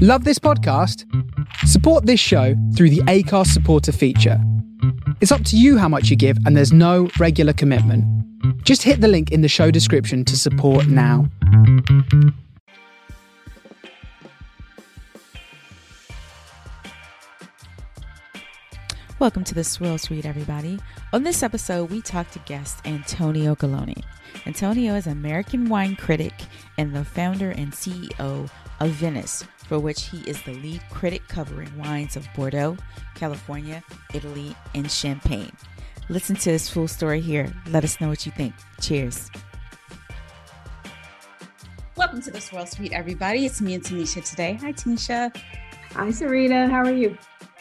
Love this podcast? Support this show through the Acast supporter feature. It's up to you how much you give, and there's no regular commitment. Just hit the link in the show description to support now. Welcome to the Swirl Suite, everybody. On this episode, we talk to guest Antonio Galloni. Antonio is an American wine critic and the founder and CEO of Vinous, for which he is the lead critic covering wines of Bordeaux, California, Italy, and Champagne. Listen to his full story here. Let us know what you think. Cheers. Welcome to the Swirl Suite, everybody. It's me and Tanisha today. Hi, Tanisha. Hi, Sarita. How are you?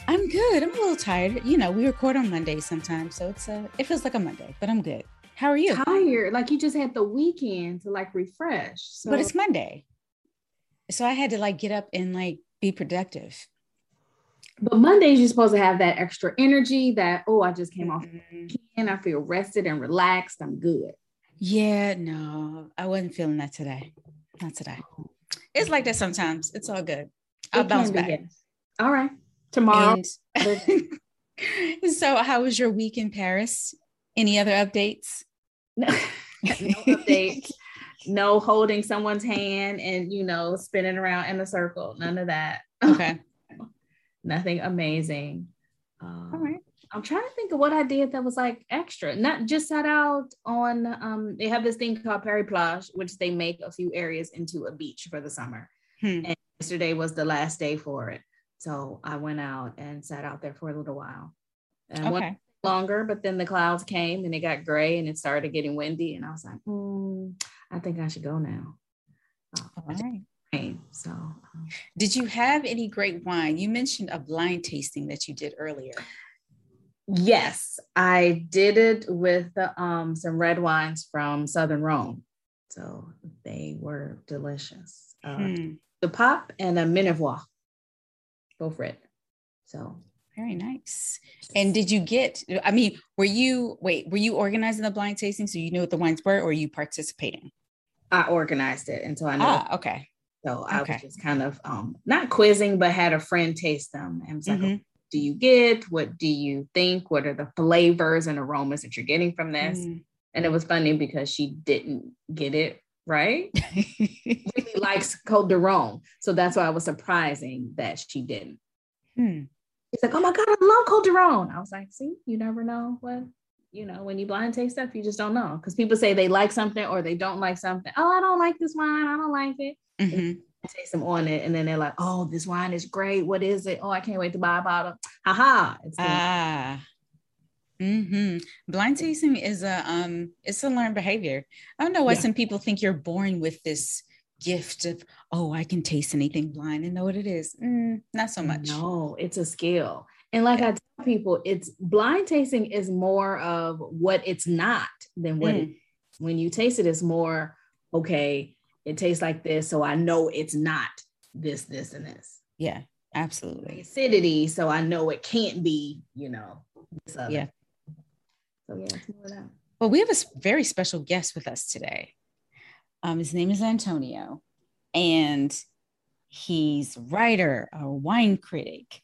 I'm good. I'm a little tired. You know, we record on Monday sometimes, so it's a it feels like a Monday, but I'm good. How are you? Tired. Like you just had the weekend to like refresh. So. But it's Monday. So I had to like get up and like be productive. But Mondays you're supposed to have that extra energy that, oh, I just came mm-hmm. off and I feel rested and relaxed. I'm good. Yeah, no, I wasn't feeling that today. Not today. It's like that sometimes. It's all good. I'll it bounce back. Yes. All right tomorrow. so, how was your week in Paris? Any other updates? No, no updates. no holding someone's hand and you know spinning around in a circle. None of that. Okay. Nothing amazing. Um, All right. I'm trying to think of what I did that was like extra. Not just set out on. Um, they have this thing called Paris Plage, which they make a few areas into a beach for the summer. Hmm. And yesterday was the last day for it. So I went out and sat out there for a little while. And okay. Longer, but then the clouds came and it got gray and it started getting windy. And I was like, mm, I think I should go now. Uh, All right. So, um, did you have any great wine? You mentioned a blind tasting that you did earlier. Yes, I did it with um, some red wines from Southern Rhone. So they were delicious. Uh, hmm. The pop and a Minervois go for it. So very nice. And did you get, I mean, were you, wait, were you organizing the blind tasting so you knew what the wines were or you participating? I organized it. And so I know. Ah, okay. So I okay. was just kind of um, not quizzing, but had a friend taste them and was like, mm-hmm. do you get? What do you think? What are the flavors and aromas that you're getting from this? Mm. And it was funny because she didn't get it right? really likes Cote de Rhone. So that's why I was surprising that she didn't. Hmm. She's like, oh my God, I love Cote de I was like, see, you never know what, you know, when you blind taste stuff, you just don't know. Because people say they like something or they don't like something. Oh, I don't like this wine. I don't like it. Mm-hmm. Taste them on it, and then they're like, "Oh, this wine is great. What is it? Oh, I can't wait to buy a bottle." Ha ha! ah, Mm-hmm. Blind tasting is a um it's a learned behavior. I don't know why yeah. some people think you're born with this gift of oh I can taste anything blind and know what it is. Mm, not so much. No, it's a skill. And like yeah. I tell people, it's blind tasting is more of what it's not than what mm. it, when you taste it it is more okay. It tastes like this, so I know it's not this, this, and this. Yeah, absolutely. Acidity, so I know it can't be, you know, yeah. So yeah. Well, we have a very special guest with us today. Um, his name is Antonio, and he's writer, a wine critic.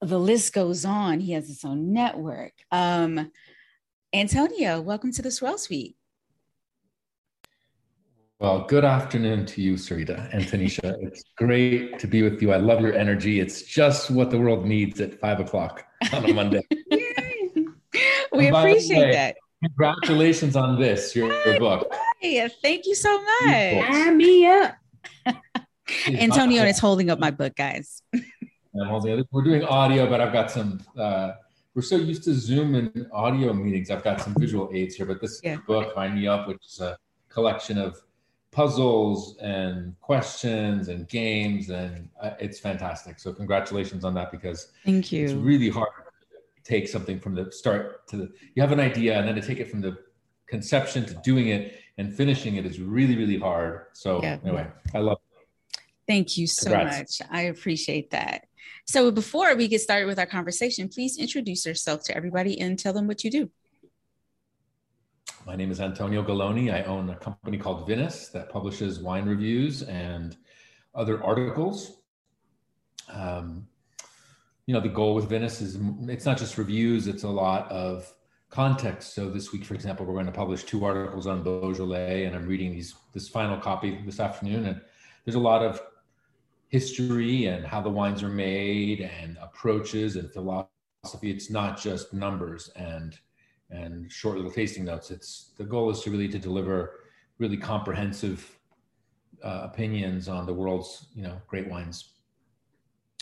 The list goes on. He has his own network. Um, Antonio, welcome to the Swirl Suite. Well, good afternoon to you, Sarita and Tanisha. it's great to be with you. I love your energy. It's just what the world needs at five o'clock on a Monday. we appreciate way, that. Congratulations on this, your, your book. Yeah, thank you so much. Sign me up. Antonio is holding up my book, guys. I'm holding it. We're doing audio, but I've got some. Uh, we're so used to Zoom and audio meetings. I've got some visual aids here, but this yeah. book, Vine Me Up, which is a collection of puzzles and questions and games, and uh, it's fantastic. So congratulations on that because thank you. It's really hard to take something from the start to the you have an idea and then to take it from the conception to doing it and finishing it is really really hard. So yeah. anyway i love it. Thank you so Congrats. much. I appreciate that. So before we get started with our conversation please introduce yourself to everybody and tell them what you do. My name is antonio galloni i own a company called Vinous that publishes wine reviews and other articles. Um, you know, the goal with Vinous is it's not just reviews; it's a lot of context. So this week, for example, we're going to publish two articles on Beaujolais, and I'm reading these this final copy this afternoon, and there's a lot of history and how the wines are made and approaches and philosophy. It's not just numbers and and short little tasting notes. It's the goal is to really to deliver really comprehensive uh, opinions on the world's you know great wines.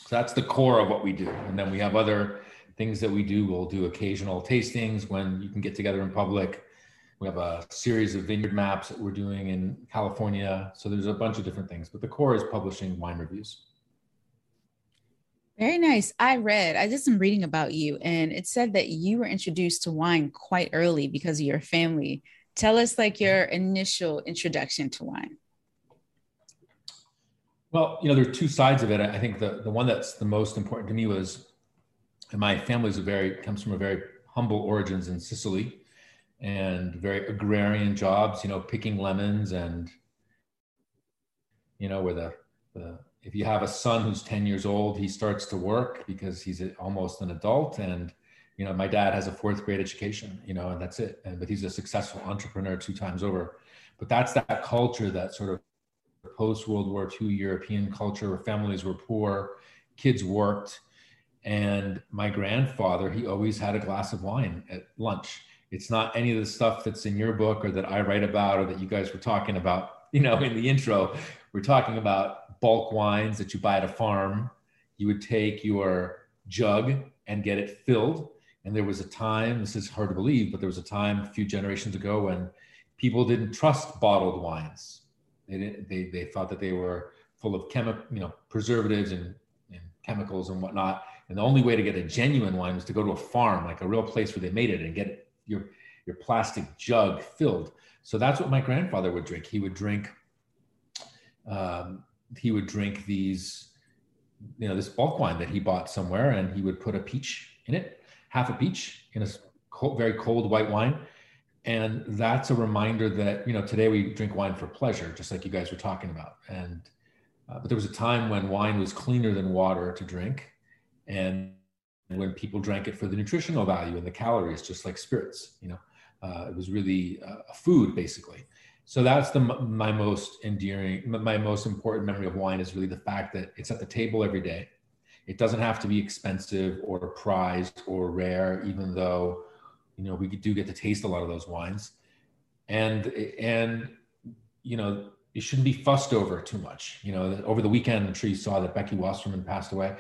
So that's the core of what we do, and then we have other things that we do. We'll do occasional tastings when you can get together in public. We have a series of vineyard maps that we're doing in California. So there's a bunch of different things, but the core is publishing wine reviews. Very nice. I read, I did some reading about you, and it said that you were introduced to wine quite early because of your family. Tell us like your initial introduction to wine. Well, you know, there are two sides of it. I think the, the one that's the most important to me was my family is a very comes from a very humble origins in Sicily and very agrarian jobs, you know, picking lemons and you know, where the, the if you have a son who's 10 years old, he starts to work because he's almost an adult. And, you know, my dad has a fourth grade education, you know, and that's it. And, but he's a successful entrepreneur two times over. But that's that culture, that sort of post World War II European culture where families were poor, kids worked. And my grandfather, he always had a glass of wine at lunch. It's not any of the stuff that's in your book or that I write about or that you guys were talking about, you know, in the intro. We're talking about bulk wines that you buy at a farm. You would take your jug and get it filled. And there was a time, this is hard to believe, but there was a time a few generations ago when people didn't trust bottled wines. They, they, they thought that they were full of chemi- you know, preservatives and chemicals and whatnot. And the only way to get a genuine one was to go to a farm, like a real place where they made it, and get your your plastic jug filled. So that's what my grandfather would drink. He would drink um, he would drink these, you know, this bulk wine that he bought somewhere, and he would put a peach in it, half a peach in a cold, very cold white wine. And that's a reminder that, you know, today we drink wine for pleasure, just like you guys were talking about. And, uh, but there was a time when wine was cleaner than water to drink. And when people drank it for the nutritional value and the calories, just like spirits, you know, uh, it was really a food basically. So that's the my most endearing my most important memory of wine is really the fact that it's at the table every day. It doesn't have to be expensive or prized or rare even though you know we do get to taste a lot of those wines. And and you know it shouldn't be fussed over too much. You know over the weekend i'm sure you saw that becky wasserman passed away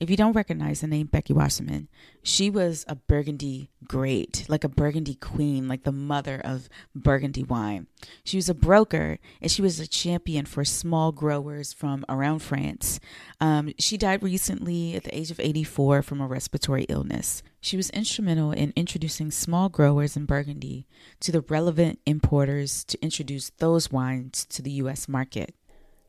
if you don't recognize the name Becky Wasserman, she was a Burgundy great, like a Burgundy queen, like the mother of Burgundy wine. She was a broker and she was a champion for small growers from around France. Um, she died recently at the age of 84 from a respiratory illness. She was instrumental in introducing small growers in Burgundy to the relevant importers to introduce those wines to the U.S. market.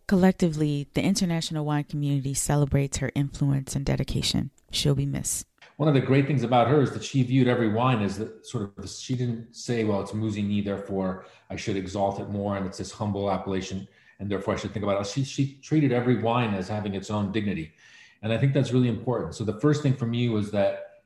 Collectively, the international wine community celebrates her influence and dedication. She'll be missed. One of the great things about her is that she viewed every wine as that sort of, she didn't say, well, it's Musigny, therefore I should exalt it more, and it's this humble appellation, and therefore I should think about it. She, she treated every wine as having its own dignity. And I think that's really important. So the first thing for me was that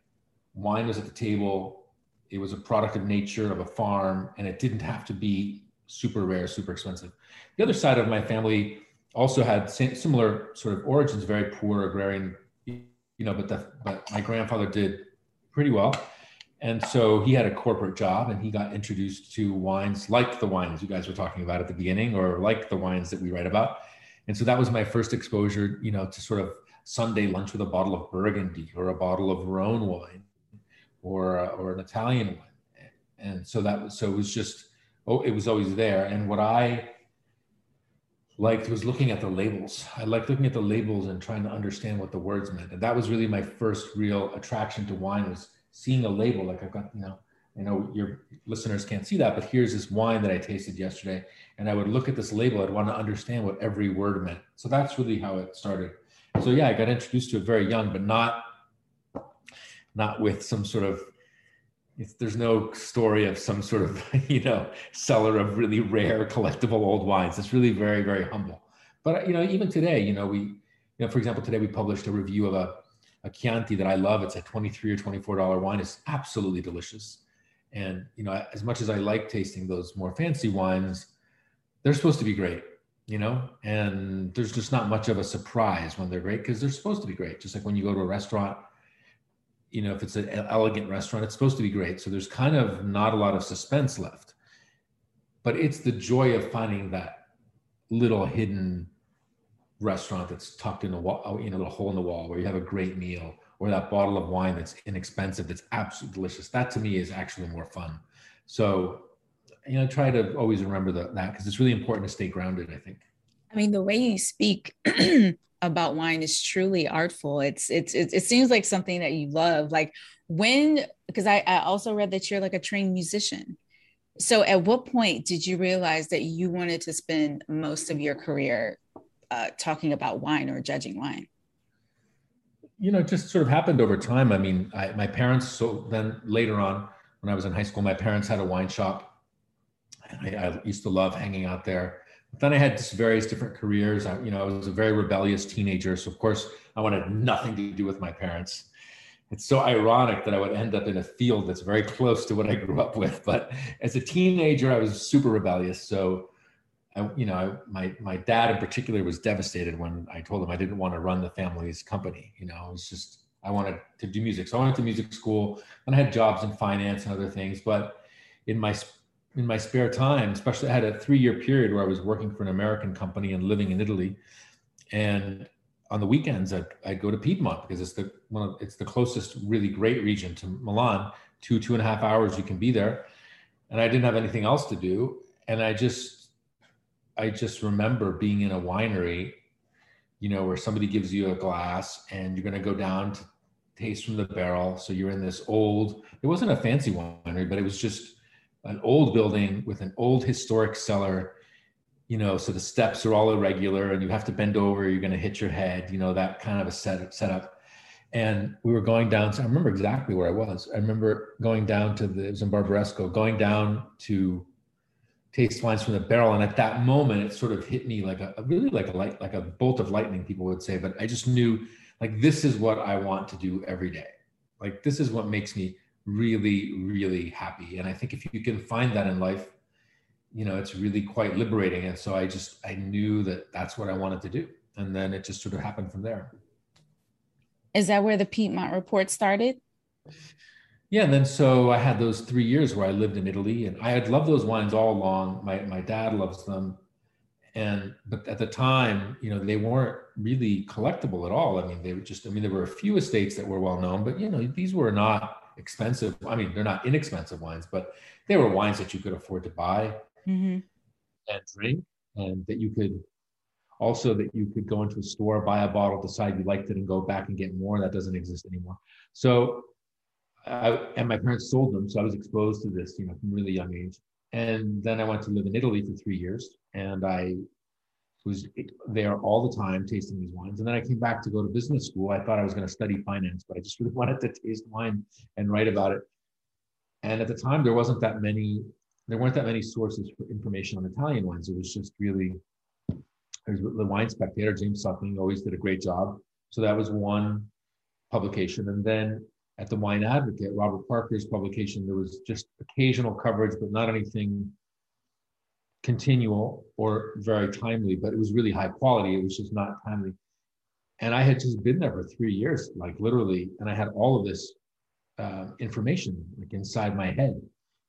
wine was at the table, it was a product of nature, of a farm, and it didn't have to be super rare, super expensive. The other side of my family also had similar sort of origins, very poor agrarian, you know, but the, but my grandfather did pretty well. And so he had a corporate job and he got introduced to wines like the wines you guys were talking about at the beginning, or like the wines that we write about. And so that was my first exposure, you know, to sort of Sunday lunch with a bottle of Burgundy or a bottle of Rhone wine or, uh, or an Italian wine. And so that was, so it was just, oh, it was always there. And what I liked was looking at the labels. I liked looking at the labels and trying to understand what the words meant. And that was really my first real attraction to wine was seeing a label. Like I've got, you know, I know your listeners can't see that, but here's this wine that I tasted yesterday. And I would look at this label. I'd want to understand what every word meant. So that's really how it started. So yeah, I got introduced to it very young, but not not with some sort of it's, there's no story of some sort of you know seller of really rare collectible old wines it's really very very humble but you know even today you know we you know, for example, today we published a review of a, a Chianti that I love. It's a 23 or $24 wine. It's absolutely delicious. And, you know, as much as I like tasting those more fancy wines, they're supposed to be great, you know, and there's just not much of a surprise when they're great because they're supposed to be great. Just like when you go to a restaurant, you know, if it's an elegant restaurant, it's supposed to be great. So there's kind of not a lot of suspense left. But it's the joy of finding that little hidden restaurant that's tucked in a wall, know, a hole in the wall where you have a great meal, or that bottle of wine that's inexpensive, that's absolutely delicious. That to me is actually more fun. So, you know, try to always remember the, that because it's really important to stay grounded. I think. I mean, the way you speak about wine is truly artful. It's, it's it's it seems like something that you love. Like when because I, I also read that you're like a trained musician. So at what point did you realize that you wanted to spend most of your career uh, talking about wine or judging wine? You know, it just sort of happened over time. I mean, I, my parents, so then later on, when I was in high school, my parents had a wine shop. I, I used to love hanging out there. Then I had just various different careers. I, you know, I was a very rebellious teenager. So, of course, I wanted nothing to do with my parents it's so ironic that I would end up in a field that's very close to what I grew up with. But as a teenager, I was super rebellious. So, I, you know, I, my my dad in particular was devastated when I told him I didn't want to run the family's company. You know, it was just I wanted to do music. So I went to music school, and I had jobs in finance and other things. But in my in my spare time, especially I had a three year period where I was working for an American company and living in Italy, and on the weekends I'd, I'd, go to Piedmont because it's the one of it's the closest really great region to Milan. Two two and a half hours you can be there, and I didn't have anything else to do, and I just I just remember being in a winery, you know, where somebody gives you a glass and you're going to go down to taste from the barrel. So you're in this old. It wasn't a fancy winery, but it was just an old building with an old historic cellar you know, so the steps are all irregular and you have to bend over, you're going to hit your head, you know, that kind of a set, setup. And we were going down, to, I remember exactly where I was. I remember going down to the, it was in Barbaresco, going down to taste wines from the barrel. And at that moment, it sort of hit me like a, really like a light, like a bolt of lightning, people would say, but I just knew like, this is what I want to do every day. Like, this is what makes me really, really happy. And I think if you can find that in life, you know it's really quite liberating. And so i just i knew that that's what i wanted to do. And then it just sort of happened from there. Is that where the piedmont report started? Yeah and then so i had those three years where i lived in italy and i had loved those wines all along. My, my dad loves them. And but at the time you know they weren't really collectible at all. I mean they were just i mean there were a few estates that were well known but you know these were not expensive i mean they're not inexpensive wines but they were wines that you could afford to buy mm-hmm. and drink, and that you could also that you could go into a store, buy a bottle, decide you liked it, and go back and get more. That doesn't exist anymore. So, I, and my parents sold them, so I was exposed to this, you know, from really young age. And then I went to live in Italy for three years, and I was there all the time tasting these wines. And then I came back to go to business school. I thought I was going to study finance, but I just really wanted to taste wine and write about it. And at the time, there wasn't that many there weren't that many sources for information on Italian wines. It was just really there's the Wine Spectator. James Suckling always did a great job. So that was one publication, and then at the Wine Advocate, Robert Parker's publication, there was just occasional coverage, but not anything continual or very timely. But it was really high quality. It was just not timely. And I had just been there for three years, like literally, and I had all of this uh, information like inside my head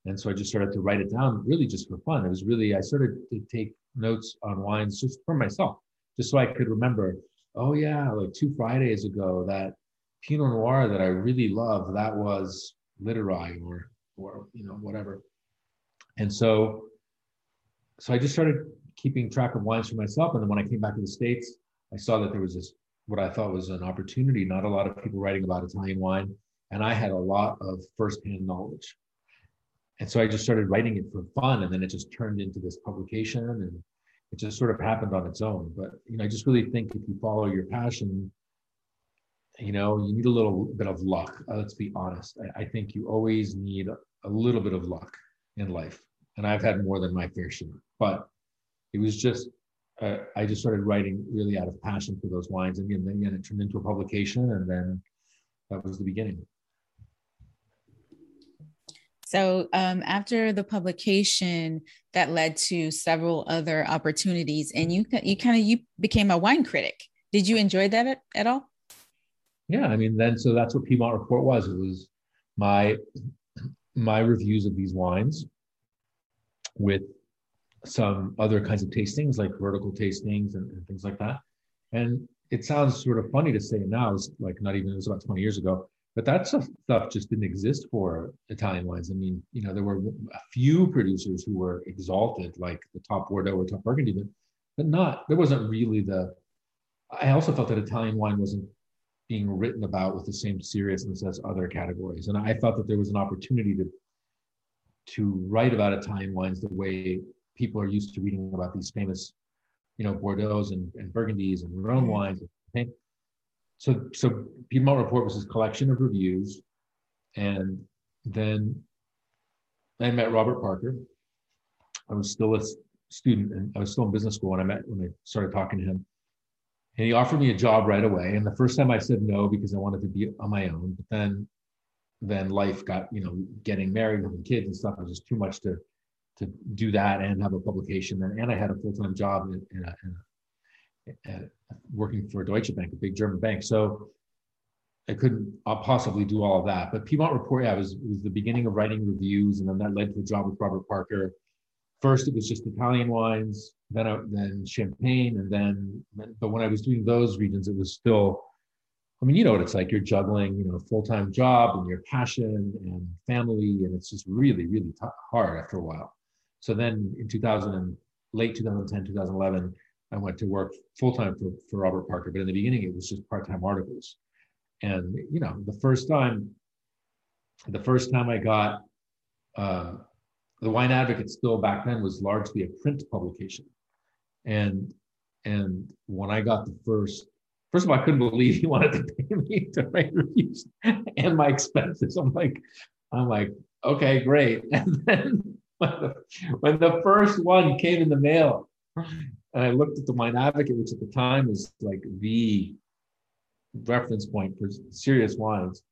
and so I just started to write it down really just for fun. It was really, I started to take notes on wines just for myself, just so I could remember, oh yeah, like two Fridays ago, that Pinot Noir that I really love, that was Literai or, or, you know, whatever. And so, so I just started keeping track of wines for myself. And then when I came back to the States, I saw that there was this, what I thought was an opportunity, not a lot of people writing about Italian wine. And I had a lot of firsthand knowledge and so I just started writing it for fun, and then it just turned into this publication, and it just sort of happened on its own. But you know, I just really think if you follow your passion, you know, you need a little bit of luck. Uh, let's be honest. I, I, think you always need a, a little bit of luck in life, and I've had more than my fair share. But it was just uh, I just started writing really out of passion for those wines, and then again, it turned into a publication, and then that was the beginning. So um, after the publication, that led to several other opportunities, and you you kind of you became a wine critic. Did you enjoy that at, at all? Yeah, I mean, then so that's what Piedmont Report was. It was my my reviews of these wines with some other kinds of tastings like vertical tastings and, and, things like that. And it sounds sort of funny to say now it's like not even it was about 20 years ago but that stuff just didn't exist for italian wines. I mean you know there were a few producers who were exalted like the top bordeaux or top burgundy but, but not there wasn't really the i also felt that italian wine wasn't being written about with the same seriousness as other categories. And i thought that there was an opportunity to to write about Italian wines the way people are used to reading about these famous, you know, Bordeaux's and, and Burgundies and Rhone mm-hmm. wines. So, so Piedmont Report was this collection of reviews, and then I met Robert Parker. I was still a student, and I was still in business school when I met when I started talking to him. And he offered me a job right away. And the first time I said no because I wanted to be on my own. But then, then life got you know getting married, having kids and stuff was just too much to to do that and have a publication. And, and I had a full time job in, in, a, in a, working for Deutsche Bank, a big German bank. So I couldn't uh, possibly do all of that. But Piedmont Report, yeah, was was the beginning of writing reviews, and then that led to a job with Robert Parker. First, it was just Italian wines, then I, then champagne, and then. But when I was doing those regions, it was still. I mean, you know what it's like. You're juggling, you know, a full time job and your passion and family, and it's just really, really t- hard after a while. So then in 2000 and late 2010, 2011, I went to work full time for, for Robert Parker. But in the beginning, it was just part time articles. And you know, the first time, the first time I got uh, the Wine Advocate, still back then was largely a print publication. And and when I got the first, first of all, I couldn't believe he wanted to pay me to write reviews and my expenses. I'm like, I'm like, okay, great. And then when the first one came in the mail, and I looked at the Wine Advocate, which at the time was like the reference point for serious wines.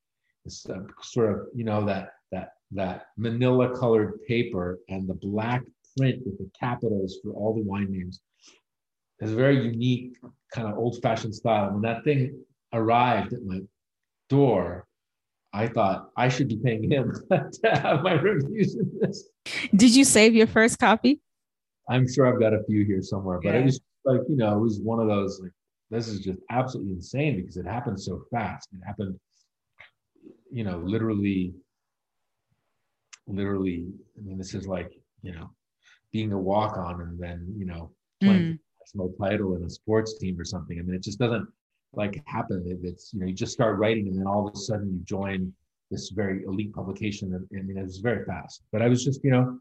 It's uh, sort of you know that that that manila colored paper and the black print with the capitals for all the wine names. It's a very unique kind of old fashioned style. When that thing arrived at my door, I thought I should be paying him to have my reviews in this. Did you save your first copy? I'm sure I've got a few here somewhere, but yeah. it was like, you know, it was one of those like, this is just absolutely insane because it happened so fast. It happened, you know, literally, literally. I mean, this is like, you know, being a walk on and then, you know, playing mm. National title in a sports team or something. I mean, it just doesn't, like happen. It's you know you just start writing and then all of a sudden you join this very elite publication and, mean, it was very fast. But I was just you know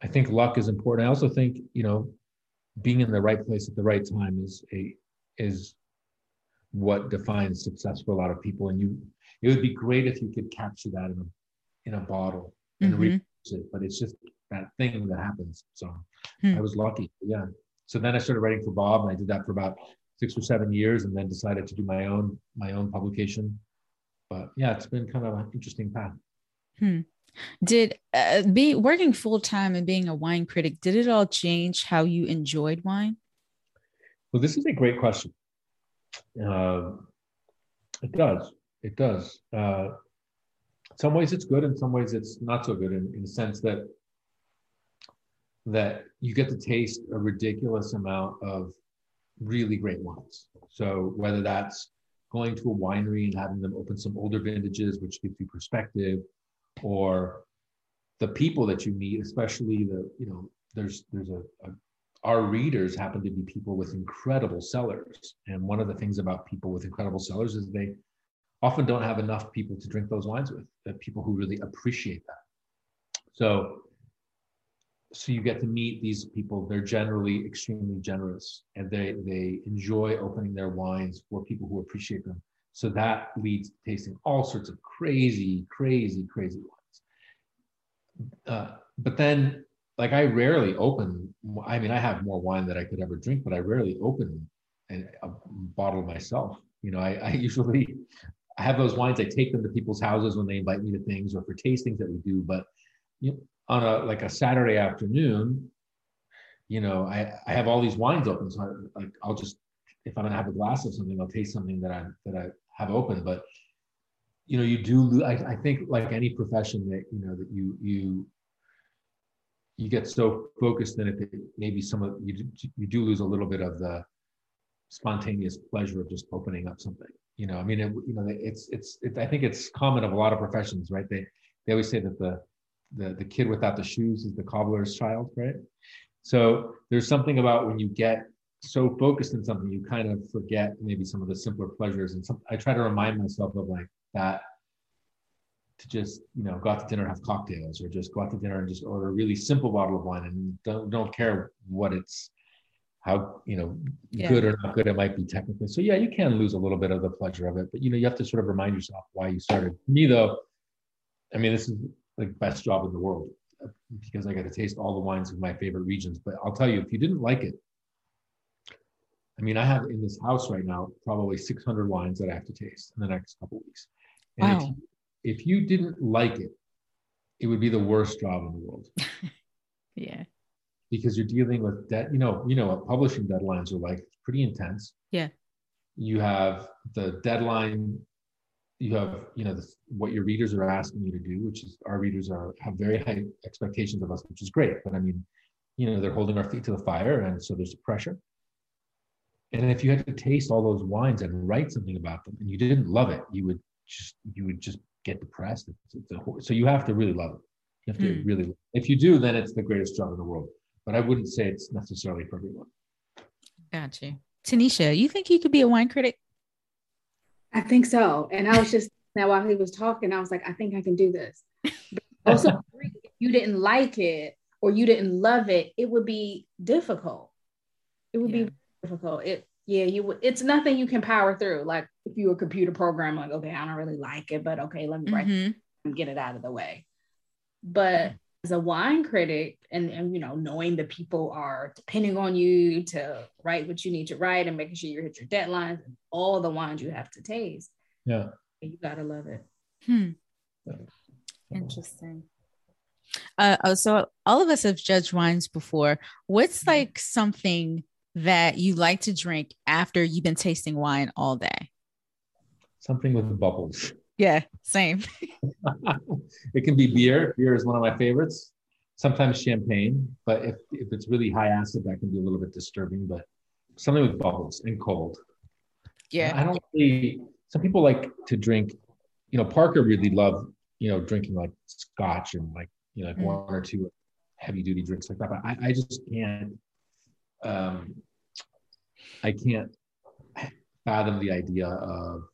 I think luck is important. I also think you know being in the right place at the right time is a is what defines success for a lot of people. And you it would be great if you could capture that in a in a bottle and mm-hmm. it, but it's just that thing that happens. So hmm. I was lucky. Yeah. So then I started writing for Bob, and I did that for about six or seven years and then decided to do my own my own publication but yeah it's been kind of an interesting path hmm. did uh, be working full-time and being a wine critic did it all change how you enjoyed wine well this is a great question uh, it does it does uh, some ways it's good in some ways it's not so good in, in the sense that that you get to taste a ridiculous amount of really great wines. So whether that's going to a winery and having them open some older vintages, which gives you perspective, or the people that you meet, especially the, you know, there's there's a, a our readers happen to be people with incredible cellars. And one of the things about people with incredible cellars is they often don't have enough people to drink those wines with, that people who really appreciate that. So so you get to meet these people they're generally extremely generous and they they enjoy opening their wines for people who appreciate them so that leads to tasting all sorts of crazy crazy crazy wines uh, but then like I rarely open. I mean, I have more wine than I could ever drink, but I rarely open a, a bottle myself. You know, I, I usually I have those wines. I take them to people's houses when they invite me to things or for tastings that we do. But on a like a Saturday afternoon, you know, I, I have all these wines open. So I, like I'll just if I'm gonna have a glass of something, I'll taste something that I that I have open. But you know, you do. I, I think like any profession that you know that you you you get so focused in it that maybe some of you you do lose a little bit of the spontaneous pleasure of just opening up something. You know, I mean, it, you know, it's, it's it's I think it's common of a lot of professions, right? They they always say that the the the kid without the shoes is the cobbler's child, right? So there's something about when you get so focused in something, you kind of forget maybe some of the simpler pleasures. And some, I try to remind myself of like that to just you know go out to dinner and have cocktails or just go out to dinner and just order a really simple bottle of wine and don't don't care what it's how you know yeah. good or not good it might be technically so yeah you can lose a little bit of the pleasure of it but you know you have to sort of remind yourself why you started For me though i mean this is the best job in the world because i get to taste all the wines of my favorite regions but i'll tell you if you didn't like it i mean i have in this house right now probably 600 wines that i have to taste in the next couple weeks and wow. if, you, if you didn't like it it would be the worst job in the world yeah because you're dealing with debt. You know, you know what publishing deadlines are like. It's pretty intense. Yeah. You have the deadline. You have, you know, the, what your readers are asking you to do, which is our readers are have very high expectations of us, which is great. But I mean, you know, they're holding our feet to the fire, and so there's pressure. And if you had to taste all those wines and write something about them, and you didn't love it, you would just you would just get depressed. It's, it's a, so you have to really love it. You have to hmm. really. If you do, then it's the greatest job in the world but I wouldn't say it's necessarily for everyone. Got you. Tanisha, you think you could be a wine critic? I think so. And I was just now while he was talking, I was like, I think I can do this. But also, if you didn't like it or you didn't love it, it would be difficult. It would yeah. be difficult. It yeah, you would it's nothing you can power through. Like if you're a computer program, like, okay, I don't really like it, but okay, let me write mm-hmm. and get it out of the way. But as a wine critic and, and you know knowing that people are depending on you to write what you need to write and making sure you hit your deadlines and all the wines you have to taste. Yeah. You gotta love it. Hmm. interesting. Uh, oh, so all of us have judged wines before. What's mm-hmm. like something that you like to drink after you've been tasting wine all day? Something with bubbles yeah, same. it can be beer. Beer is one of my favorites. Sometimes champagne, but if, if it's really high acid, that can be a little bit disturbing. But something with bubbles and cold. Yeah. I don't really, some people like to drink, you know, Parker really loved, you know, drinking like scotch and like, you know, like mm. one or two heavy duty drinks like that. But I, I just can't, um, I can't fathom the idea of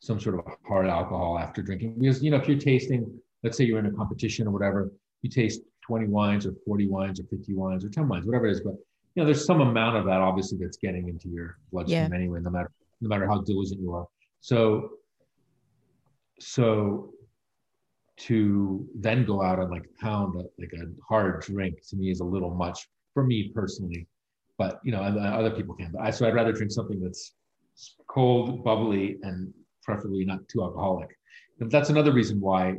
some sort of hard alcohol after drinking. Because, you know, if you're tasting, let's say you're in a competition or whatever, you taste 20 wines or 40 wines or 50 wines or 10 wines, whatever it is. But, you know, there's some amount of that obviously that's getting into your bloodstream yeah. anyway, no matter, no matter how diligent you are. So, so to then go out and like pound a, like a hard drink to me is a little much for me personally, but you know, uh, other people can. But I, so I'd rather drink something that's cold, bubbly, and preferably not too alcoholic. That's another reason why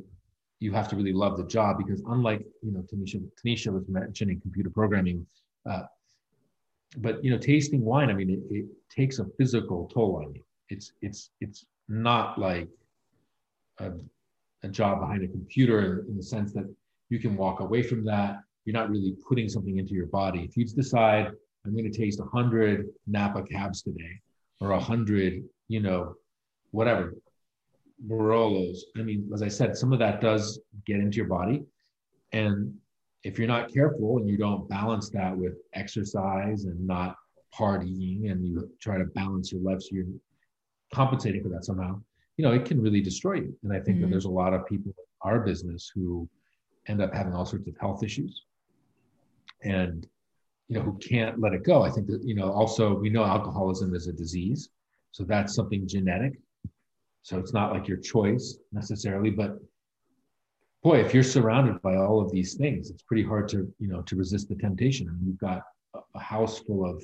you have to really love the job because unlike you know Tanisha, Tanisha was mentioning computer programming, uh, but you know tasting wine, I mean it, it, takes a physical toll on you. It's it's it's not like a, a job behind a computer in the sense that you can walk away from that. You're not really putting something into your body. If you decide I'm going to taste 100 Napa cabs today or 100, you know, whatever, Barolos. I mean, as I said, some of that does get into your body. And if you're not careful and you don't balance that with exercise and not partying and you try to balance your life so you're compensating for that somehow, you know, it can really destroy you. And I think mm-hmm. that there's a lot of people in our business who end up having all sorts of health issues and, you know, who can't let it go. I think that, you know, also we know alcoholism is a disease. So that's something genetic so it's not like your choice necessarily, but boy, if you're surrounded by all of these things, it's pretty hard to, you know, to resist the temptation. I mean, you've got a house full of,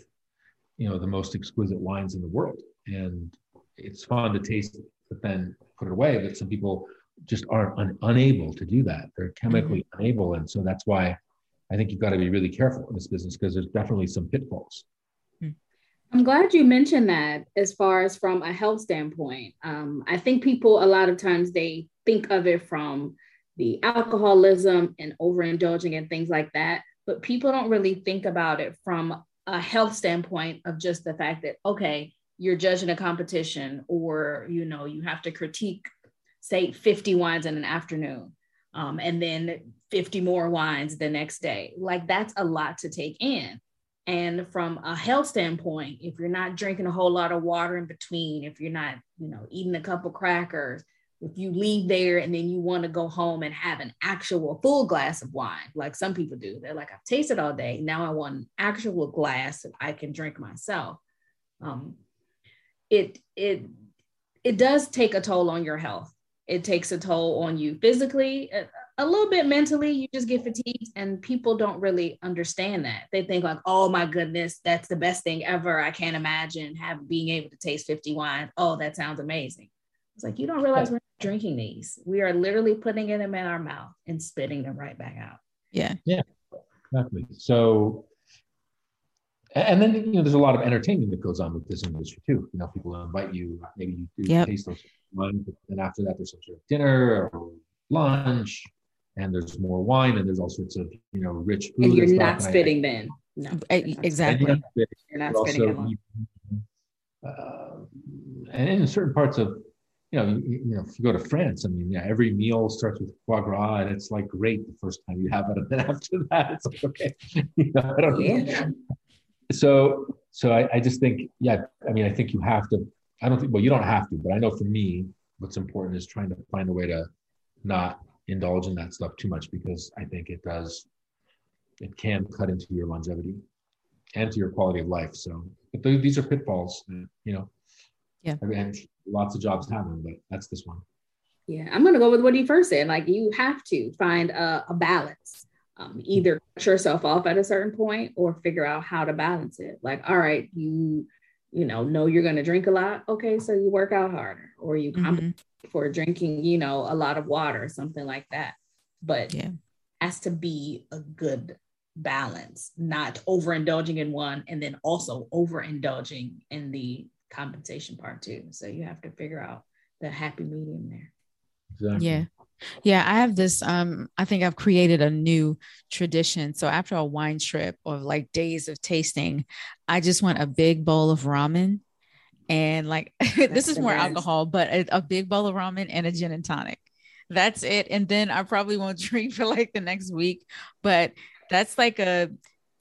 you know, the most exquisite wines in the world. And it's fun to taste but then put it away. But some people just are un- unable to do that. They're chemically mm-hmm. unable. And so that's why I think you've got to be really careful in this business because there's definitely some pitfalls. I'm glad you mentioned that as far as from a health standpoint. Um, I think people, a lot of times, they think of it from the alcoholism and overindulging and things like that. But people don't really think about it from a health standpoint of just the fact that, okay, you're judging a competition or, you know, you have to critique, say, 50 wines in an afternoon. Um, and then 50 more wines the next day. Like that's a lot to take in. And from a health standpoint, if you're not drinking a whole lot of water in between, if you're not, you know, eating a couple crackers, if you leave there and then you want to go home and have an actual full glass of wine, like some people do, they're like, I've tasted all day. Now I want an actual glass that I can drink myself. Um, it it it does take a toll on your health. It takes a toll on you physically, a, a little bit mentally. You just get fatigued, and people don't really understand that. They think like, "Oh my goodness, that's the best thing ever. I can't imagine have being able to taste 50 wines. Oh, that sounds amazing." It's like you don't realize we're drinking these. We are literally putting them in our mouth and spitting them right back out. Yeah. Yeah. Exactly. So, and then you know, there's a lot of entertainment that goes on with this industry too. You know, people invite you, maybe you do yep. taste those wine, but then after that, there's some sort of dinner or lunch, and there's more wine, and there's all sorts of you know rich food. And you're not spitting then. No, exactly. You're not spitting. You're not spitting also, uh, and in certain parts of you know, you, you, know, if you go to France, I mean, yeah, every meal starts with foie gras, and it's like great the first time you have it, and then after that, it's like okay. you know, I don't yeah. Know. So, so I, I just think, yeah, I mean, I think you have to. I don't think, well, you don't have to, but I know for me, what's important is trying to find a way to not indulge in that stuff too much because I think it does, it can cut into your longevity and to your quality of life. So, but these are pitfalls, you know. Yeah. I mean, lots of jobs have them, but that's this one. Yeah, I'm gonna go with what he first said. Like you have to find a, a balance. Um, either cut yourself off at a certain point or figure out how to balance it. Like, all right, you you know know you're gonna drink a lot. Okay, so you work out harder, or you mm-hmm. for drinking, you know, a lot of water, or something like that. But yeah, has to be a good balance, not overindulging in one and then also overindulging in the compensation part too. So you have to figure out the happy medium there. Exactly. Yeah. Yeah, I have this um I think I've created a new tradition. So after a wine trip or like days of tasting, I just want a big bowl of ramen and like this is more best. alcohol, but a, a big bowl of ramen and a gin and tonic. That's it. And then I probably won't drink for like the next week, but that's like a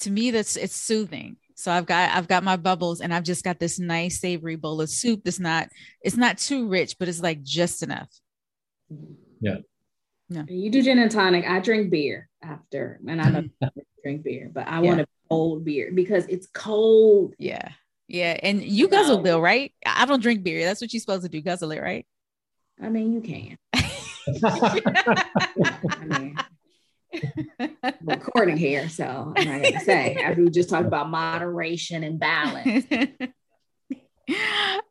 to me that's it's soothing so I've got I've got my bubbles and I've just got this nice savory bowl of soup that's not it's not too rich, but it's like just enough. Yeah. Yeah. You do gin and tonic. I drink beer after, and I don't drink beer, but I yeah. want a cold beer because it's cold. Yeah. Yeah. And you guzzle Bill, right? I don't drink beer. That's what you're supposed to do. Guzzle it, right? I mean, you can. I mean, recording here, so I'm not gonna say after we just talked about moderation and balance.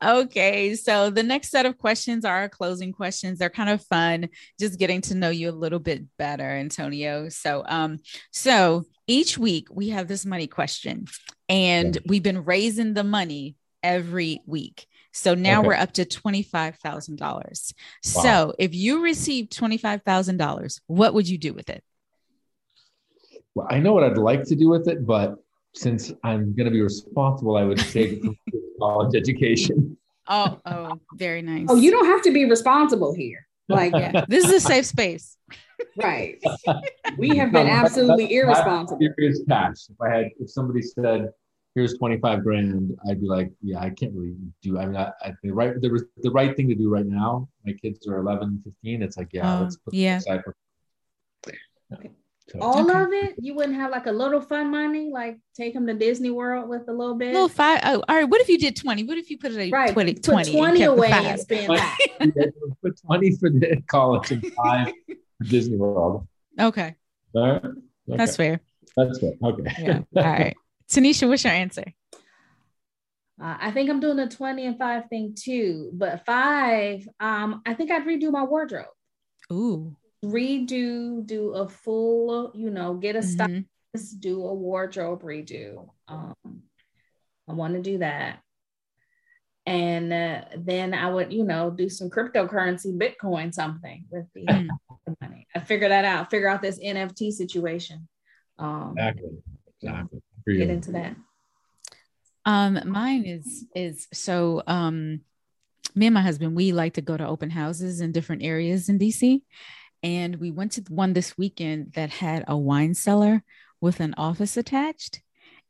okay, so the next set of questions are our closing questions. They're kind of fun, just getting to know you a little bit better, Antonio. So, um, so each week we have this money question, and we've been raising the money every week. So now okay. we're up to $25,000. Wow. So if you receive $25,000, what would you do with it? well, I know what I'd like to do with it, but since I'm going to be responsible, I would save it for college education. Oh, oh, very nice. Oh, you don't have to be responsible here. Like, yeah, this is a safe space. right. We have been absolutely irresponsible. Serious cash. If I had, if somebody said, "Here's 25 grand," I'd be like, "Yeah, I can't really do." I mean, I, I the right the, the right thing to do right now. My kids are 11, 15. It's like, yeah, oh, let's put yeah. aside for. Okay. So, all okay. of it? You wouldn't have like a little fun money, like take them to Disney World with a little bit. Little five. Oh, all right. What if you did twenty? What if you put it at right. 20, put 20, 20 away and spend that? put twenty for the college and five Disney World. Okay. All right. Okay. That's fair. That's fair. Okay. Yeah. All right. Tanisha, what's your answer? Uh, I think I'm doing a 20 and five thing too, but five, um, I think I'd redo my wardrobe. Ooh. Redo, do a full, you know, get a mm-hmm. stylist, do a wardrobe redo. Um, I want to do that. And uh, then I would, you know, do some cryptocurrency, Bitcoin, something with the, mm. money. I figure that out, figure out this NFT situation. Um, exactly. Exactly. Get into that. Um, mine is is so um me and my husband, we like to go to open houses in different areas in DC. And we went to one this weekend that had a wine cellar with an office attached.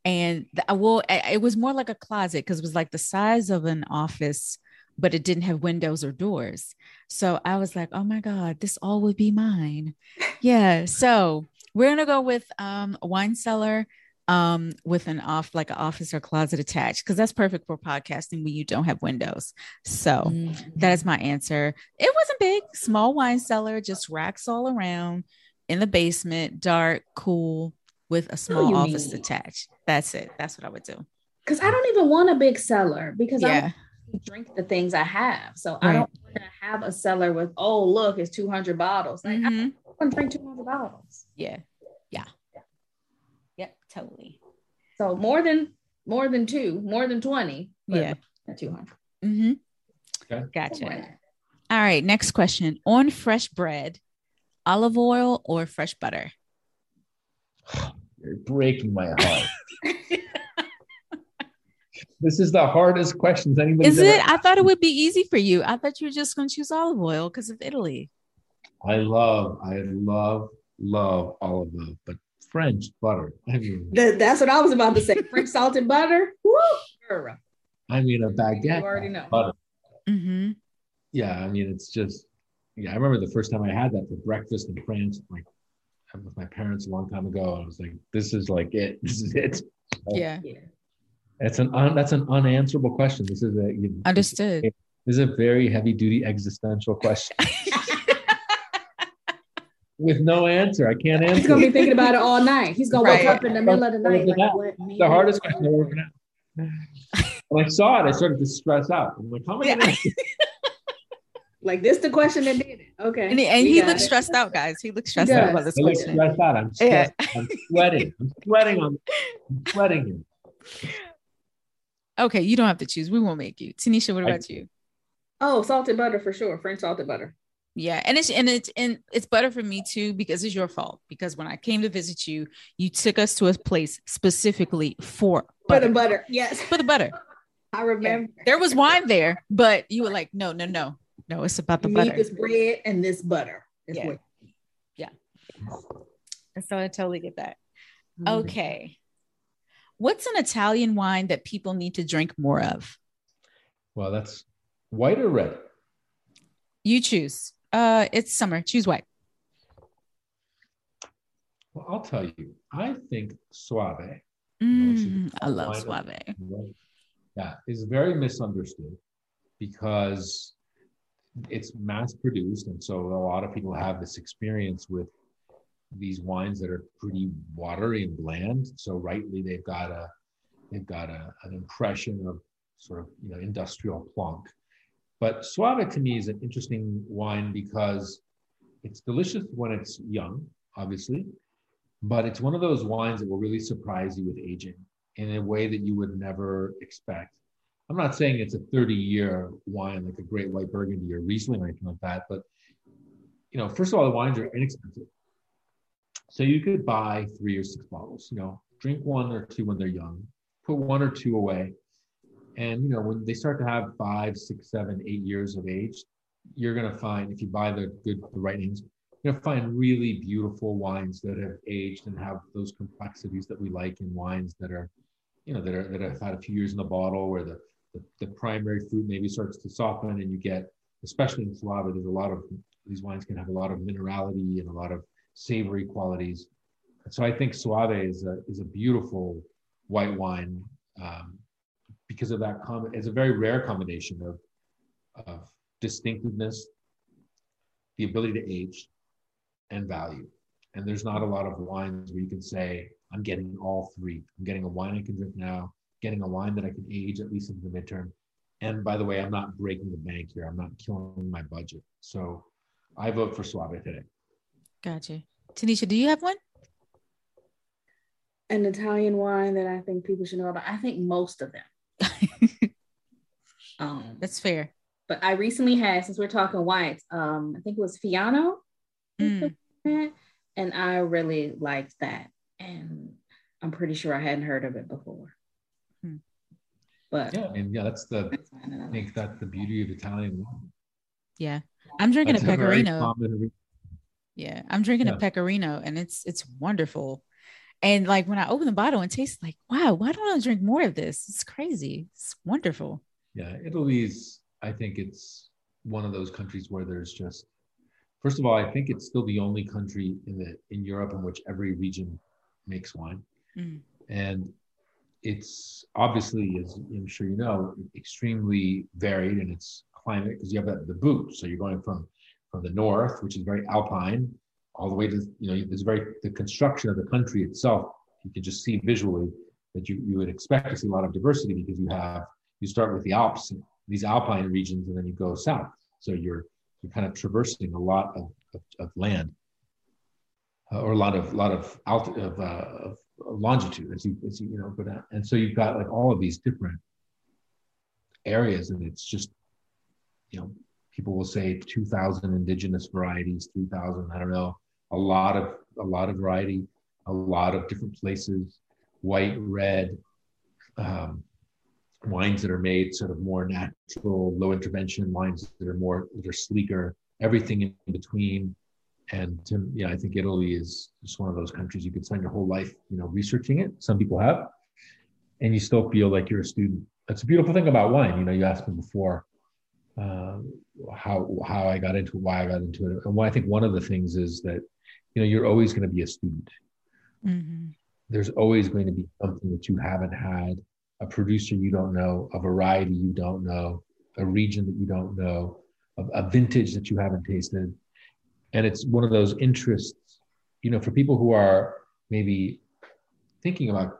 And the, well, it was more like a closet because it was like the size of an office, but it didn't have windows or doors. So I was like, oh my God, this all would be mine. yeah. So we're going to go with um, a wine cellar um, with an off like an office or closet attached because that's perfect for podcasting when you don't have windows. So mm-hmm. that is my answer. It wasn't big, small wine cellar, just racks all around in the basement, dark, cool, with a small office mean. attached. That's it. That's what I would do. Because I don't even want a big cellar because yeah. I drink the things I have. So right. I don't want to have a cellar with, oh, look, it's 200 bottles. Like, mm-hmm. I don't want to drink 200 bottles. Yeah. Yeah. Yep, totally. So more than more than two, more than 20. Yeah. 200. Mm-hmm. Okay. Gotcha. All right. Next question. On fresh bread, olive oil or fresh butter? You're breaking my heart. this is the hardest questions anybody. Is it? Ever- I thought it would be easy for you. I thought you were just going to choose olive oil because of Italy. I love, I love, love olive oil, but French butter. I mean, that's what I was about to say. French salted butter. Woo! I mean, a baguette. You already know. Butter. Mm-hmm. Yeah, I mean, it's just. Yeah, I remember the first time I had that for breakfast in France, like with my parents a long time ago. I was like, "This is like it. This is it." So, yeah. It's an un, that's an unanswerable question. This is a you, understood. This is a very heavy duty existential question. with no answer. I can't answer. He's gonna be thinking about it all night. He's gonna right. wake up in the middle of the night. Like, the hardest question to work out. When I saw it, I started to stress out. I'm like, how am I yeah. gonna Like this the question that did it. Okay. And he, and he looks stressed out, guys. He looks stressed out about this I question. stressed out. I'm, stressed. Yeah. I'm sweating. I'm sweating on I'm sweating Okay, you don't have to choose. We won't make you. Tanisha, what about I, you? Oh, salted butter for sure. French salted butter. Yeah, and it's and it's and it's better for me too because it's your fault. Because when I came to visit you, you took us to a place specifically for butter. for the butter. Yes, for the butter. I remember yeah. there was wine there, but you were like, no, no, no, no. It's about the you butter. this bread and this butter. yeah. What- yeah. And so I totally get that. Mm-hmm. Okay. What's an Italian wine that people need to drink more of? Well, that's white or red. You choose. Uh, it's summer. Choose white. Well, I'll tell you. I think Soave. Mm, I love Soave. Yeah, is very misunderstood because it's mass produced, and so a lot of people have this experience with these wines that are pretty watery and bland. So rightly, they've got a they've got a, an impression of sort of you know industrial plunk. But Soave to me is an interesting wine because it's delicious when it's young, obviously, but it's one of those wines that will really surprise you with aging in a way that you would never expect. I'm not saying it's a 30 year wine like a great white burgundy or Riesling or anything like that, but you know, first of all, the wines are inexpensive. So you could buy three or six bottles, you know, drink one or two when they're young, put one or two away, and you know, when they start to have five, six, seven, eight years of age, you're gonna find if you buy the good, the right names, you're gonna find really beautiful wines that have aged and have those complexities that we like in wines that are, you know, that are that have had a few years in the bottle, where the the, the primary fruit maybe starts to soften, and you get, especially in Soave, there's a lot of these wines can have a lot of minerality and a lot of savory qualities. So I think Soave is a is a beautiful white wine. Um, because of that comment, it's a very rare combination of, of distinctiveness, the ability to age, and value. And there's not a lot of wines where you can say, I'm getting all three. I'm getting a wine I can drink now, getting a wine that I can age at least into the midterm. And by the way, I'm not breaking the bank here. I'm not killing my budget. So I vote for Soave today. Gotcha. Tanisha, do you have one? An Italian wine that I think people should know about. I think most of them. um, That's fair. But I recently had, since we're talking wines, um, I think it was Fiano. Mm. And I really liked that. And I'm pretty sure I hadn't heard of it before. Hmm. But yeah, I mean, yeah, that's the I think that's the beauty of Italian wine. Yeah. I'm drinking that's a pecorino. Yeah, I'm drinking yeah. a pecorino and it's it's wonderful. And like when I open the bottle and taste like, wow, why don't I drink more of this? It's crazy. It's wonderful. Yeah, Italy's I think it's one of those countries where there's just first of all, I think it's still the only country in the in Europe in which every region makes wine. Mm. And it's obviously, as I'm sure you know, extremely varied in its climate because you have that, the boot. So you're going from from the north, which is very alpine, all the way to you know, there's very the construction of the country itself. You can just see visually that you, you would expect to see a lot of diversity because you have you start with the Alps, these alpine regions, and then you go south. So you're you're kind of traversing a lot of, of, of land uh, or a lot of lot of alt of, uh, of longitude as you as you you know go down and so you've got like all of these different areas and it's just you know people will say 2000 indigenous varieties 3000 i don't know a lot of a lot of variety a lot of different places white red um, wines that are made sort of more natural low intervention wines that are more that are sleeker everything in between. And to, yeah i think italy is just one of those countries you could spend your whole life you know researching it. Some people have. And you still feel like you're a student. That's a beautiful thing about wine. You know you asked me before uh, how how i got into it why i got into it. And i think one of the things is that you know you're always going to be a student. Mm-hmm. there's always going to be something that you haven't had a producer you don't know a variety you don't know a region that you don't know a, a vintage that you haven't tasted. And it's one of those interests you know for people who are maybe thinking about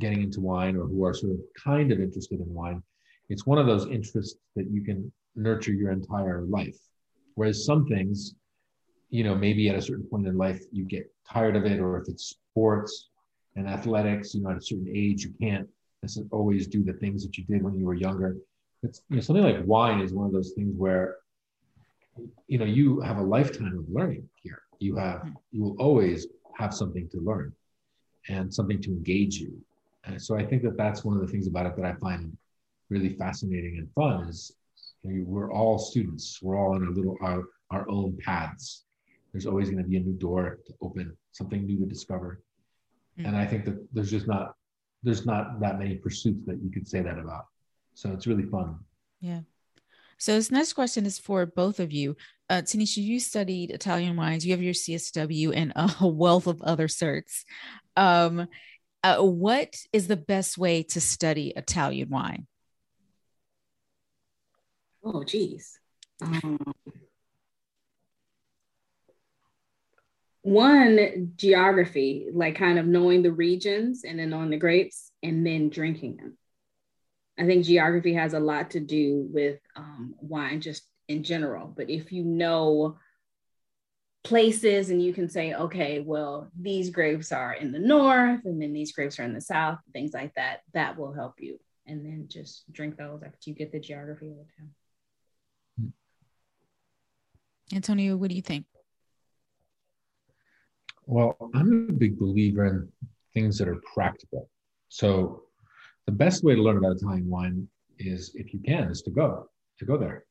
getting into wine or who are sort of kind of interested in wine it's one of those interests that you can nurture your entire life. Whereas some things you know maybe at a certain point in life you get tired of it or if it's sports and athletics you know at a certain age you can't always do the things that you did when you were younger. It's you know something like wine is one of those things where you know you have a lifetime of learning here. You have hmm. you will always have something to learn and something to engage you. And so i think that that's one of the things about it that i find really fascinating and fun is you know, we're all students. We're all on our little our, our own paths there's always going to be a new door to open something new to discover mm-hmm. and i think that there's just not there's not that many pursuits that you could say that about so it's really fun yeah so this next question is for both of you. Uh, Tanisha, you studied Italian wines. You have your CSW and a wealth of other certs. Um, uh, what is the best way to study Italian wine? Oh, geez. Um, one, geography, like kind of knowing the regions and then knowing the grapes and then drinking them. I think geography has a lot to do with um, wine just in general. But if you know places and you can say, okay, well, these grapes are in the north and then these grapes are in the south, things like that, that will help you. And then just drink those after you get the geography of the town. Antonio, what do you think? Well, I'm a big believer in things that are practical. So the best way to learn about Italian wine is, if you can, is to go to go there,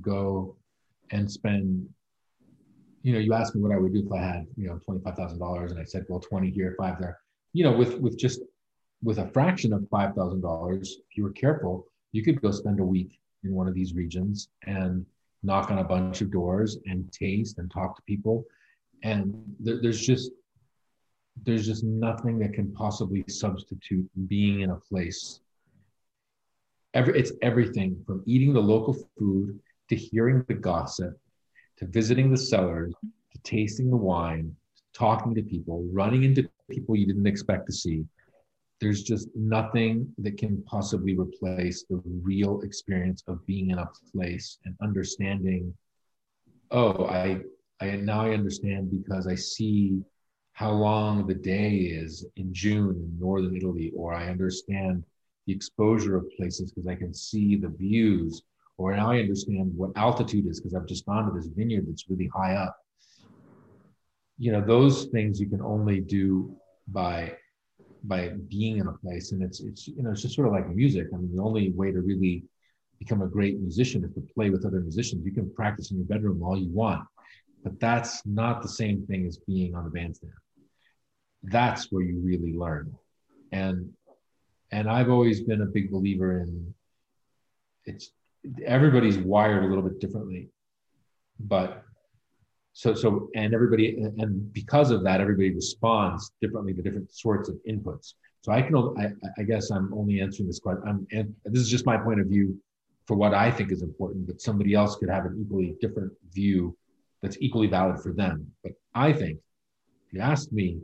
go and spend. You know, you asked me what I would do if I had you know twenty five thousand dollars, and I said, well, twenty here, five there. You know, with with just with a fraction of five thousand dollars, if you were careful, you could go spend a week in one of these regions and knock on a bunch of doors and taste and talk to people. And there, there's just there's just nothing that can possibly substitute being in a place. Every, it's everything from eating the local food to hearing the gossip to visiting the cellars to tasting the wine, to talking to people, running into people you didn't expect to see. There's just nothing that can possibly replace the real experience of being in a place and understanding, oh, I, I now I understand because I see how long the day is in June in northern Italy, or I understand the exposure of places because I can see the views, or now I understand what altitude is because I've just gone to this vineyard that's really high up. You know, those things you can only do by by being in a place, and it's it's you know it's just sort of like music. I mean, the only way to really become a great musician is to play with other musicians. You can practice in your bedroom all you want, but that's not the same thing as being on the bandstand. That's where you really learn. And and i've always been a big believer in it's everybody's wired a little bit differently. But so so and everybody and because of that everybody responds differently to different sorts of inputs. So i can i, I guess i'm only answering this question. I'm and this is just my point of view for what i think is important but somebody else could have an equally different view that's equally valid for them but i think if you ask me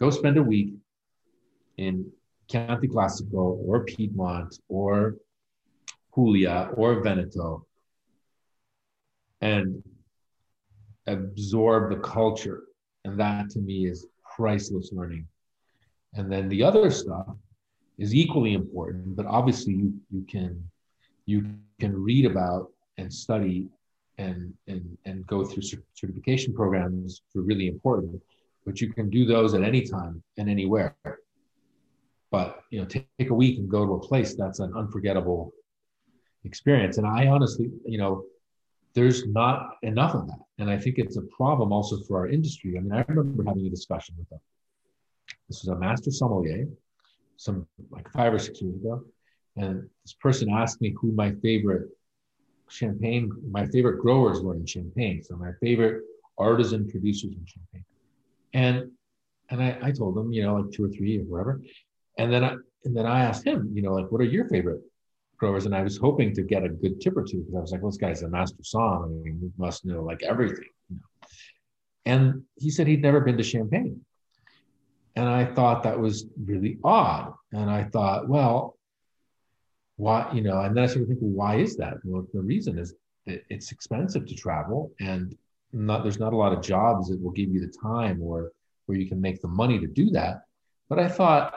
go spend a week in Chianti Classico or Piedmont or Puglia or Veneto and absorb the culture. And that to me is priceless learning. And then the other stuff is equally important, but obviously you, you can you can read about and study and and and go through certification programs for really important but you can do those at any time and anywhere. But you know, take, take a week and go to a place that's an unforgettable experience. And I honestly, you know, there's not enough of that. And I think it's a problem also for our industry. I mean, I remember having a discussion with them. This was a master sommelier, some like five or six years ago. And this person asked me who my favorite champagne, my favorite growers were in Champagne. So my favorite artisan producers in Champagne. And and I, I told him, you know, like two or three or whatever. And then I and then I asked him, you know, like, what are your favorite growers? And I was hoping to get a good tip or two because I was like, well, this guy's a master som. I mean, he must know like everything. You know? And he said he'd never been to Champagne. And I thought that was really odd. And I thought, well, why, you know, and then I started thinking, why is that? Well, the reason is that it's expensive to travel and not there's not a lot of jobs that will give you the time or where you can make the money to do that. But I thought,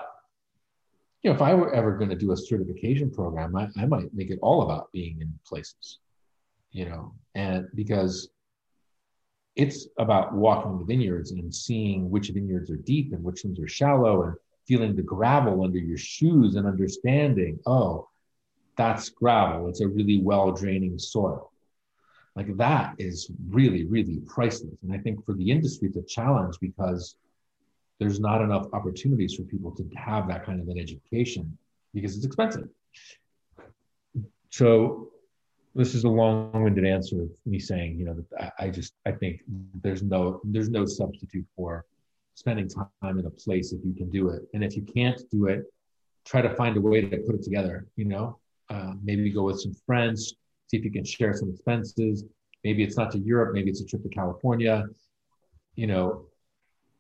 you know, if I were ever going to do a certification program, I, I might make it all about being in places, you know, and because it's about walking the vineyards and seeing which vineyards are deep and which ones are shallow and feeling the gravel under your shoes and understanding, oh, that's gravel. It's a really well draining soil. Like that is really really priceless. And i think for the industry it's a challenge because there's not enough opportunities for people to have that kind of an education because it's expensive. So this is a long-winded answer of me saying you know that i just i think there's no there's no substitute for spending time in a place if you can do it. And if you can't do it try to find a way to put it together you know uh, maybe go with some friends see if you can share some expenses. Maybe it's not to Europe, maybe it's a trip to California. You know,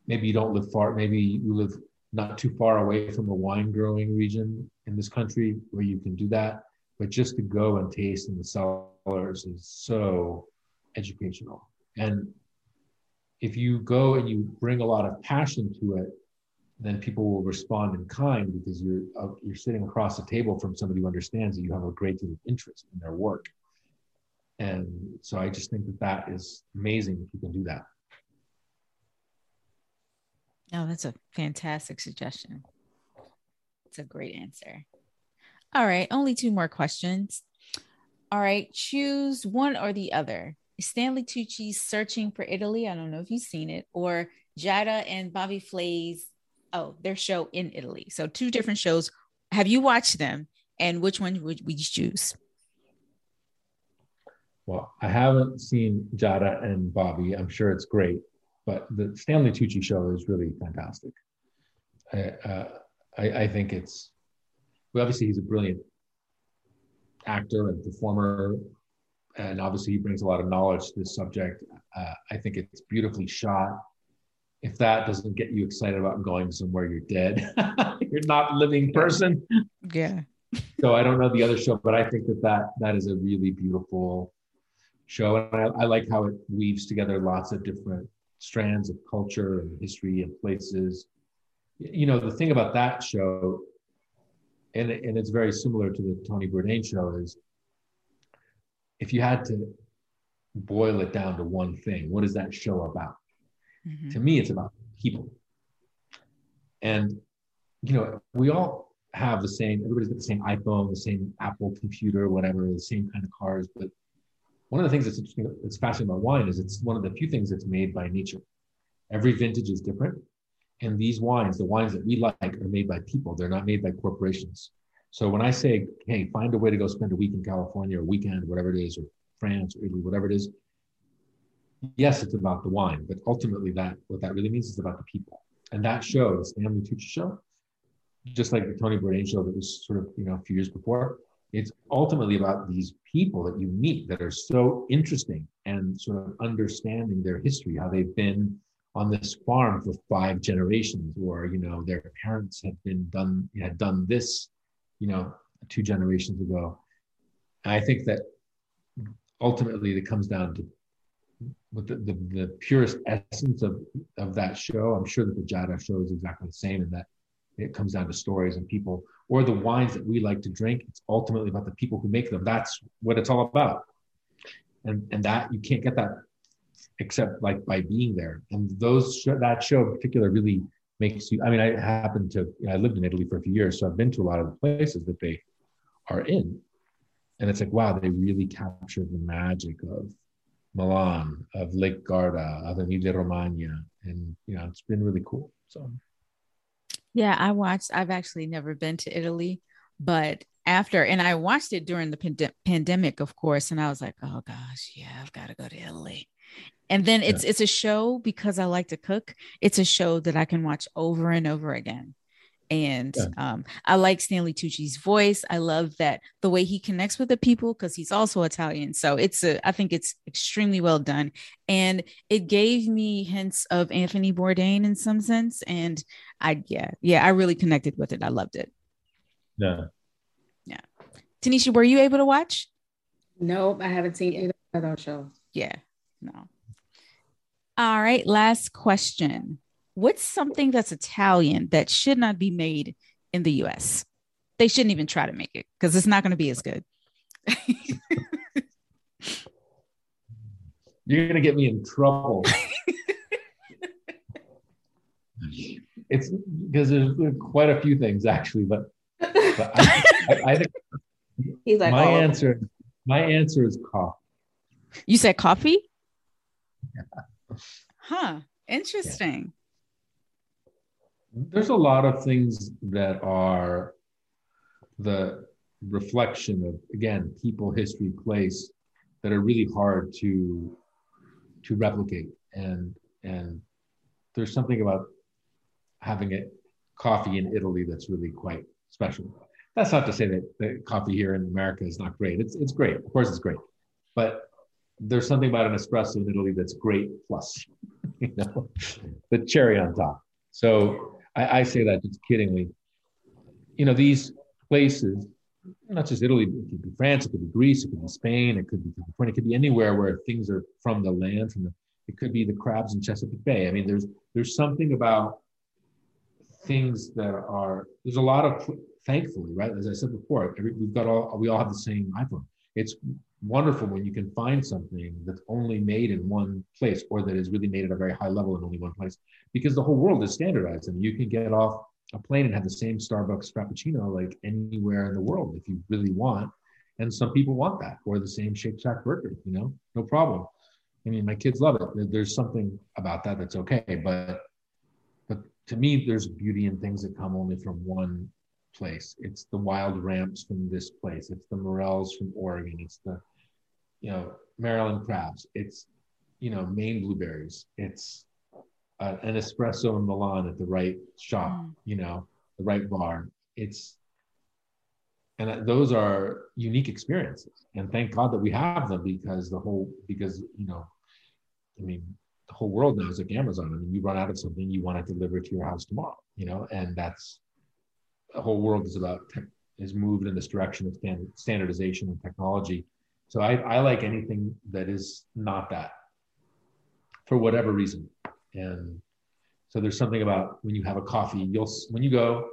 maybe you don't live far, maybe you live not too far away from a wine growing region in this country where you can do that. But just to go and taste in the cellars is so educational. And if you go and you bring a lot of passion to it, then people will respond in kind because you're uh, you're sitting across the table from somebody who understands that you have a great deal of interest in their work. And so I just think that that is amazing if you can do that. Oh, that's a fantastic suggestion. It's a great answer. All right, only two more questions. All right, choose one or the other. Stanley Tucci's Searching for Italy. I don't know if you've seen it, or Giada and Bobby Flay's oh, their show in Italy. So two different shows. Have you watched them? And which one would we choose? Well, I haven't seen Giada and Bobby. I'm sure it's great, but the Stanley Tucci show is really fantastic. I, uh, I, I think it's well, obviously he's a brilliant actor and performer, and obviously he brings a lot of knowledge to this subject. Uh, I think it's beautifully shot. If that doesn't get you excited about going somewhere, you're dead. you're not living person. Yeah. so I don't know the other show, but I think that that, that is a really beautiful show, and I, I like how it weaves together lots of different strands of culture and history and places. You know, the thing about that show, and, and it's very similar to the Tony Bourdain show, is if you had to boil it down to one thing, what is that show about? Mm-hmm. To me, it's about people. And, you know, we all have the same, everybody's got the same iPhone, the same Apple computer, whatever, the same kind of cars. But one of the things that's interesting, that's fascinating about wine is it's one of the few things that's made by nature. Every vintage is different. And these wines, the wines that we like, are made by people. They're not made by corporations. So when I say, hey, find a way to go spend a week in California or weekend, whatever it is, or France or Italy, whatever it is, yes, it's about the wine, but ultimately that what that really means is about the people. And that show, the Stanley Tucci show, just like the Tony Bourdain show that was sort of, you know, a few years before, it's ultimately about these people that you meet that are so interesting and sort of understanding their history, how they've been on this farm for five generations, or you know, their parents had been done had done this you know, two generations ago. And I think that ultimately it comes down to with the, the, the, purest essence of, of that show. I'm sure that the Giada show is exactly the same in that it comes down to stories and people or the wines that we like to drink. It's ultimately about the people who make them. That's what it's all about. And, and that you can't get that except like by being there. And those that show in particular really makes you i mean i happen to you know, i lived in italy for a few years so i've been to a lot of the places that they are in and it's like wow they really captured the magic of milan of lake garda of emilia romagna and you know it's been really cool so yeah i watched i've actually never been to italy but after and i watched it during the pand- pandemic of course and i was like oh gosh yeah i've got to go to italy and then it's yeah. it's a show because I like to cook. It's a show that I can watch over and over again. And yeah. um, I like Stanley Tucci's voice. I love that the way he connects with the people because he's also Italian. So it's a I think it's extremely well done. And it gave me hints of Anthony Bourdain in some sense. And I yeah, yeah, I really connected with it. I loved it. Yeah. Yeah. Tanisha, were you able to watch? Nope, I haven't seen either of those shows. Yeah, no. All right, last question. What's something that's Italian that should not be made in the US? They shouldn't even try to make it because it's not going to be as good. You're going to get me in trouble. it's because there's quite a few things actually, but, but I, I, I, think He's like, my oh. answer. My answer is coffee. You said coffee. Yeah. Huh. Interesting. Yeah. There's a lot of things that are the reflection of again people, history, place that are really hard to to replicate. And and there's something about having a coffee in Italy that's really quite special. That's not to say that the coffee here in America is not great. It's it's great. Of course, it's great. But there's something about an espresso in Italy that's great plus, you know, the cherry on top. So I, I, say that just kiddingly. You know, these places, not just Italy, it could be France, it could be Greece, it could be Spain, it could be California, it could be anywhere where things are from the land, from the it could be the crabs in Chesapeake Bay. I mean, there's there's something about things that are there's a lot of thankfully, right? As I said before, every, we've got all we all have the same iPhone. It's wonderful when you can find something that's only made in one place or that is really made at a very high level in only one place because the whole world is standardized and you can get off a plane and have the same starbucks frappuccino like anywhere in the world if you really want. And some people want that or the same shake shack burger you know no problem. I mean my kids love it. There's something about that that's okay but but to me there's beauty in things that come only from one place. It's the wild ramps from this place. It's the morels from Oregon. It's the, you know, Maryland crabs. It's, you know, Maine blueberries. It's uh, an espresso in Milan at the right shop, mm. you know, the right bar. It's, and those are unique experiences. And thank God that we have them because the whole because you know, I mean, the whole world now is like Amazon. I mean, you run out of something, you want it delivered to your house tomorrow. You know, and that's the whole world is about tech, is moved in this direction of standard, standardization and technology. So I, I like anything that is not that for whatever reason. And so there's something about when you have a coffee, you'll when you go,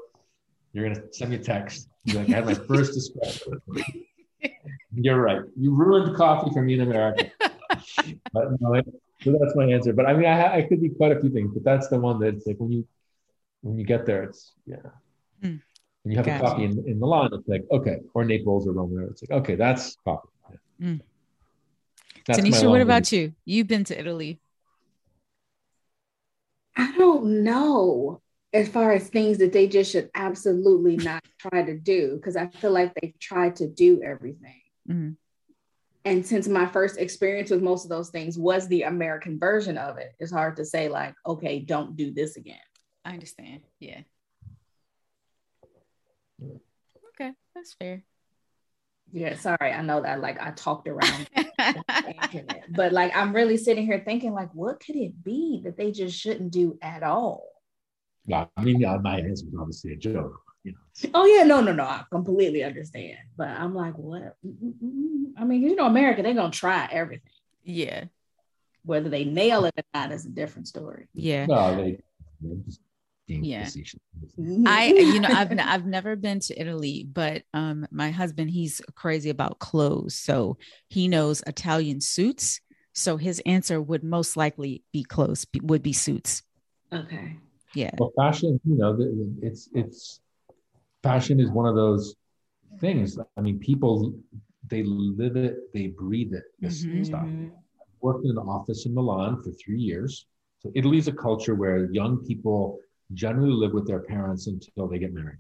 you're gonna send me a text. You're like, I had my first espresso. You're right. You ruined coffee for me in America. but no, so that's my answer. But I mean, I, I could be quite a few things, but that's the one that's like when you when you get there, it's yeah. When you have gotcha. a coffee in, in Milan, it's like okay, or Naples or Rome, it's like okay, that's coffee. Yeah. Mm. That's Tanisha, what about you? You've been to Italy. I don't know as far as things that they just should absolutely not try to do because I feel like they try to do everything. Mm-hmm. And since my first experience with most of those things was the American version of it, it's hard to say, like, okay, don't do this again. I understand. Yeah. Okay, that's fair. Yeah, sorry. I know that like I talked around but like I'm really sitting here thinking, like, what could it be that they just shouldn't do at all? Yeah, I mean, yeah, my answer is obviously a joke. You know. Oh yeah, no, no, no. I completely understand. But I'm like, what? I mean, you know, America, they're gonna try everything. Yeah. Whether they nail it or not is a different story. Yeah. No, they, just yeah. I you know I've I've never been to Italy, but um my husband he's crazy about clothes, so he knows Italian suits. So his answer would most likely be clothes, would be suits. Okay. Yeah. Well, fashion, you know, it's it's fashion is one of those things. I mean, people they live it, they breathe it. This mm-hmm. stuff. I worked in an office in Milan for three years. So Italy's a culture where young people generally live with their parents until they get married.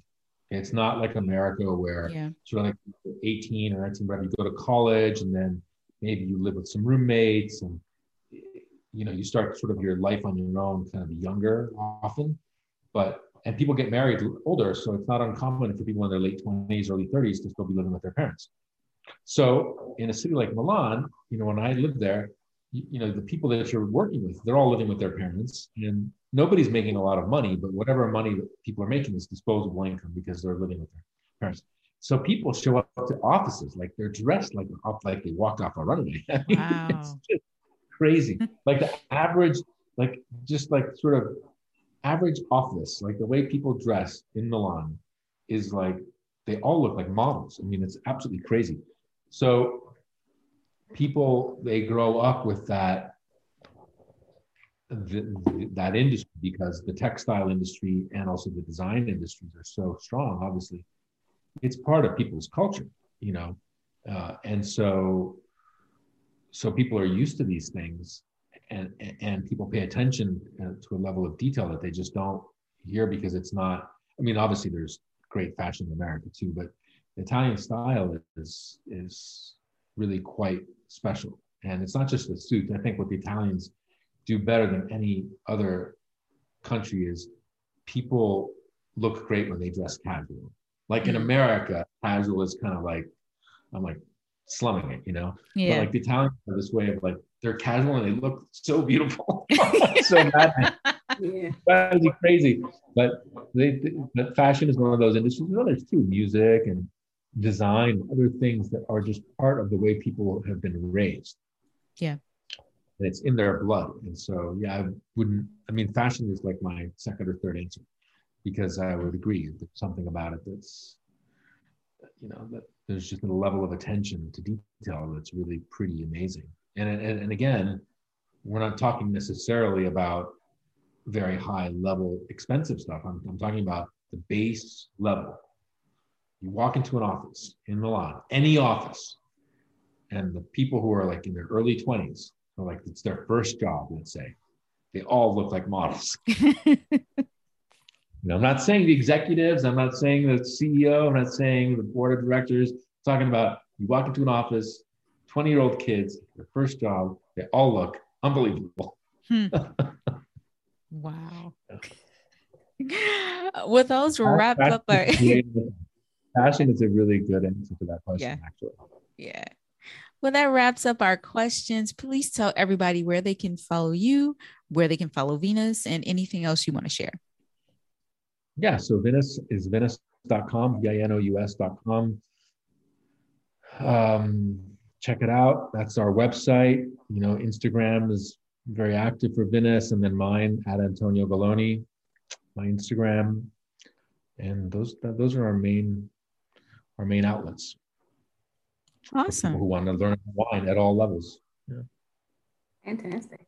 It's not like America where yeah. sort of like 18 or 19, whatever, you go to college and then maybe you live with some roommates and you know you start sort of your life on your own kind of younger often. But and people get married older, so it's not uncommon for people in their late 20s, early 30s to still be living with their parents. So in a city like Milan, you know, when I lived there, you, know, the people that you're working with, they're all living with their parents and nobody's making a lot of money, but whatever money that people are making is disposable income because they're living with their parents. So people show up to offices like they're dressed like like they walked off a runway. Wow. it's just crazy. like the average, like just like sort of average office, like the way people dress in Milan is like they all look like models. I mean, it's absolutely crazy. So people they grow up with that the, that industry because the textile industry and also the design industries are so strong obviously. It's part of people's culture you know? Uh, and so so people are used to these things and and people pay attention uh, to a level of detail that they just don't hear because it's not i mean obviously there's great fashion in america too but italian style is is really quite special and it's not just the suit i think what the italians do better than any other country is people look great when they dress casual. Like in mm. America, casual is kind of like I'm like slumming it, you know. Yeah. But like the Italians have this way of like they're casual and they look so beautiful, so bad. Yeah. That is crazy. But they, but fashion is one of those industries. You know, There's others too, music and design, other things that are just part of the way people have been raised. Yeah and it's in their blood. And so, yeah, I wouldn't, I mean, fashion is like my second or third answer because I would agree there's something about it that's, you know, that there's just a level of attention to detail that's really pretty amazing. And, and, and again, we're not talking necessarily about very high level expensive stuff. I'm, I'm talking about the base level. You walk into an office in Milan, any office, and the people who are like in their early 20s or like it's their first job, let's say, they all look like models. you know, I'm not saying the executives, I'm not saying the CEO, I'm not saying the board of directors. I'm talking about you walk into an office, 20 year old kids, their first job, they all look unbelievable. Hmm. wow. With those wrapped up our passion is a really good answer to that question, yeah. actually. Yeah. Well, that wraps up our questions. Please tell everybody where they can follow you, where they can follow Vinous, and anything else you want to share. Yeah. So Vinous is vinous.com, V-I-N-O-U-S.com. Um, check it out. That's our website. You know, Instagram is very active for Vinous, and then mine at Antonio Galloni, my Instagram, and those those are our main our main outlets. Awesome. Who want to learn wine at all levels. Yeah. Fantastic.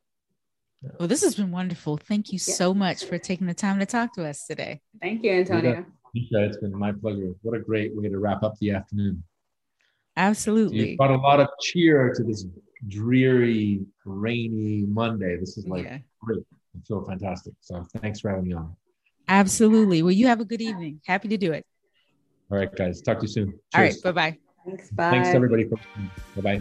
Well, this has been wonderful. Thank you yeah. so much for taking the time to talk to us today. Thank you, Antonio. it's been my pleasure. What a great way to wrap up the afternoon. Absolutely. You brought a lot of cheer to this dreary, rainy Monday. This is like yeah. great. I feel fantastic. So thanks for having me on. Absolutely. Well, you have a good evening. Happy to do it. All right, guys. Talk to you soon. Cheers. All right. Bye bye. Thanks. Bye. Thanks, everybody. Bye bye.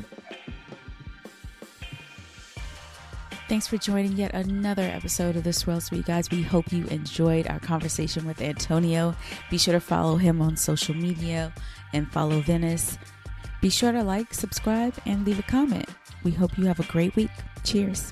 Thanks for joining yet another episode of the Swirl Suite, guys. We hope you enjoyed our conversation with Antonio. Be sure to follow him on social media and follow Vinous. Be sure to like, subscribe, and leave a comment. We hope you have a great week. Cheers.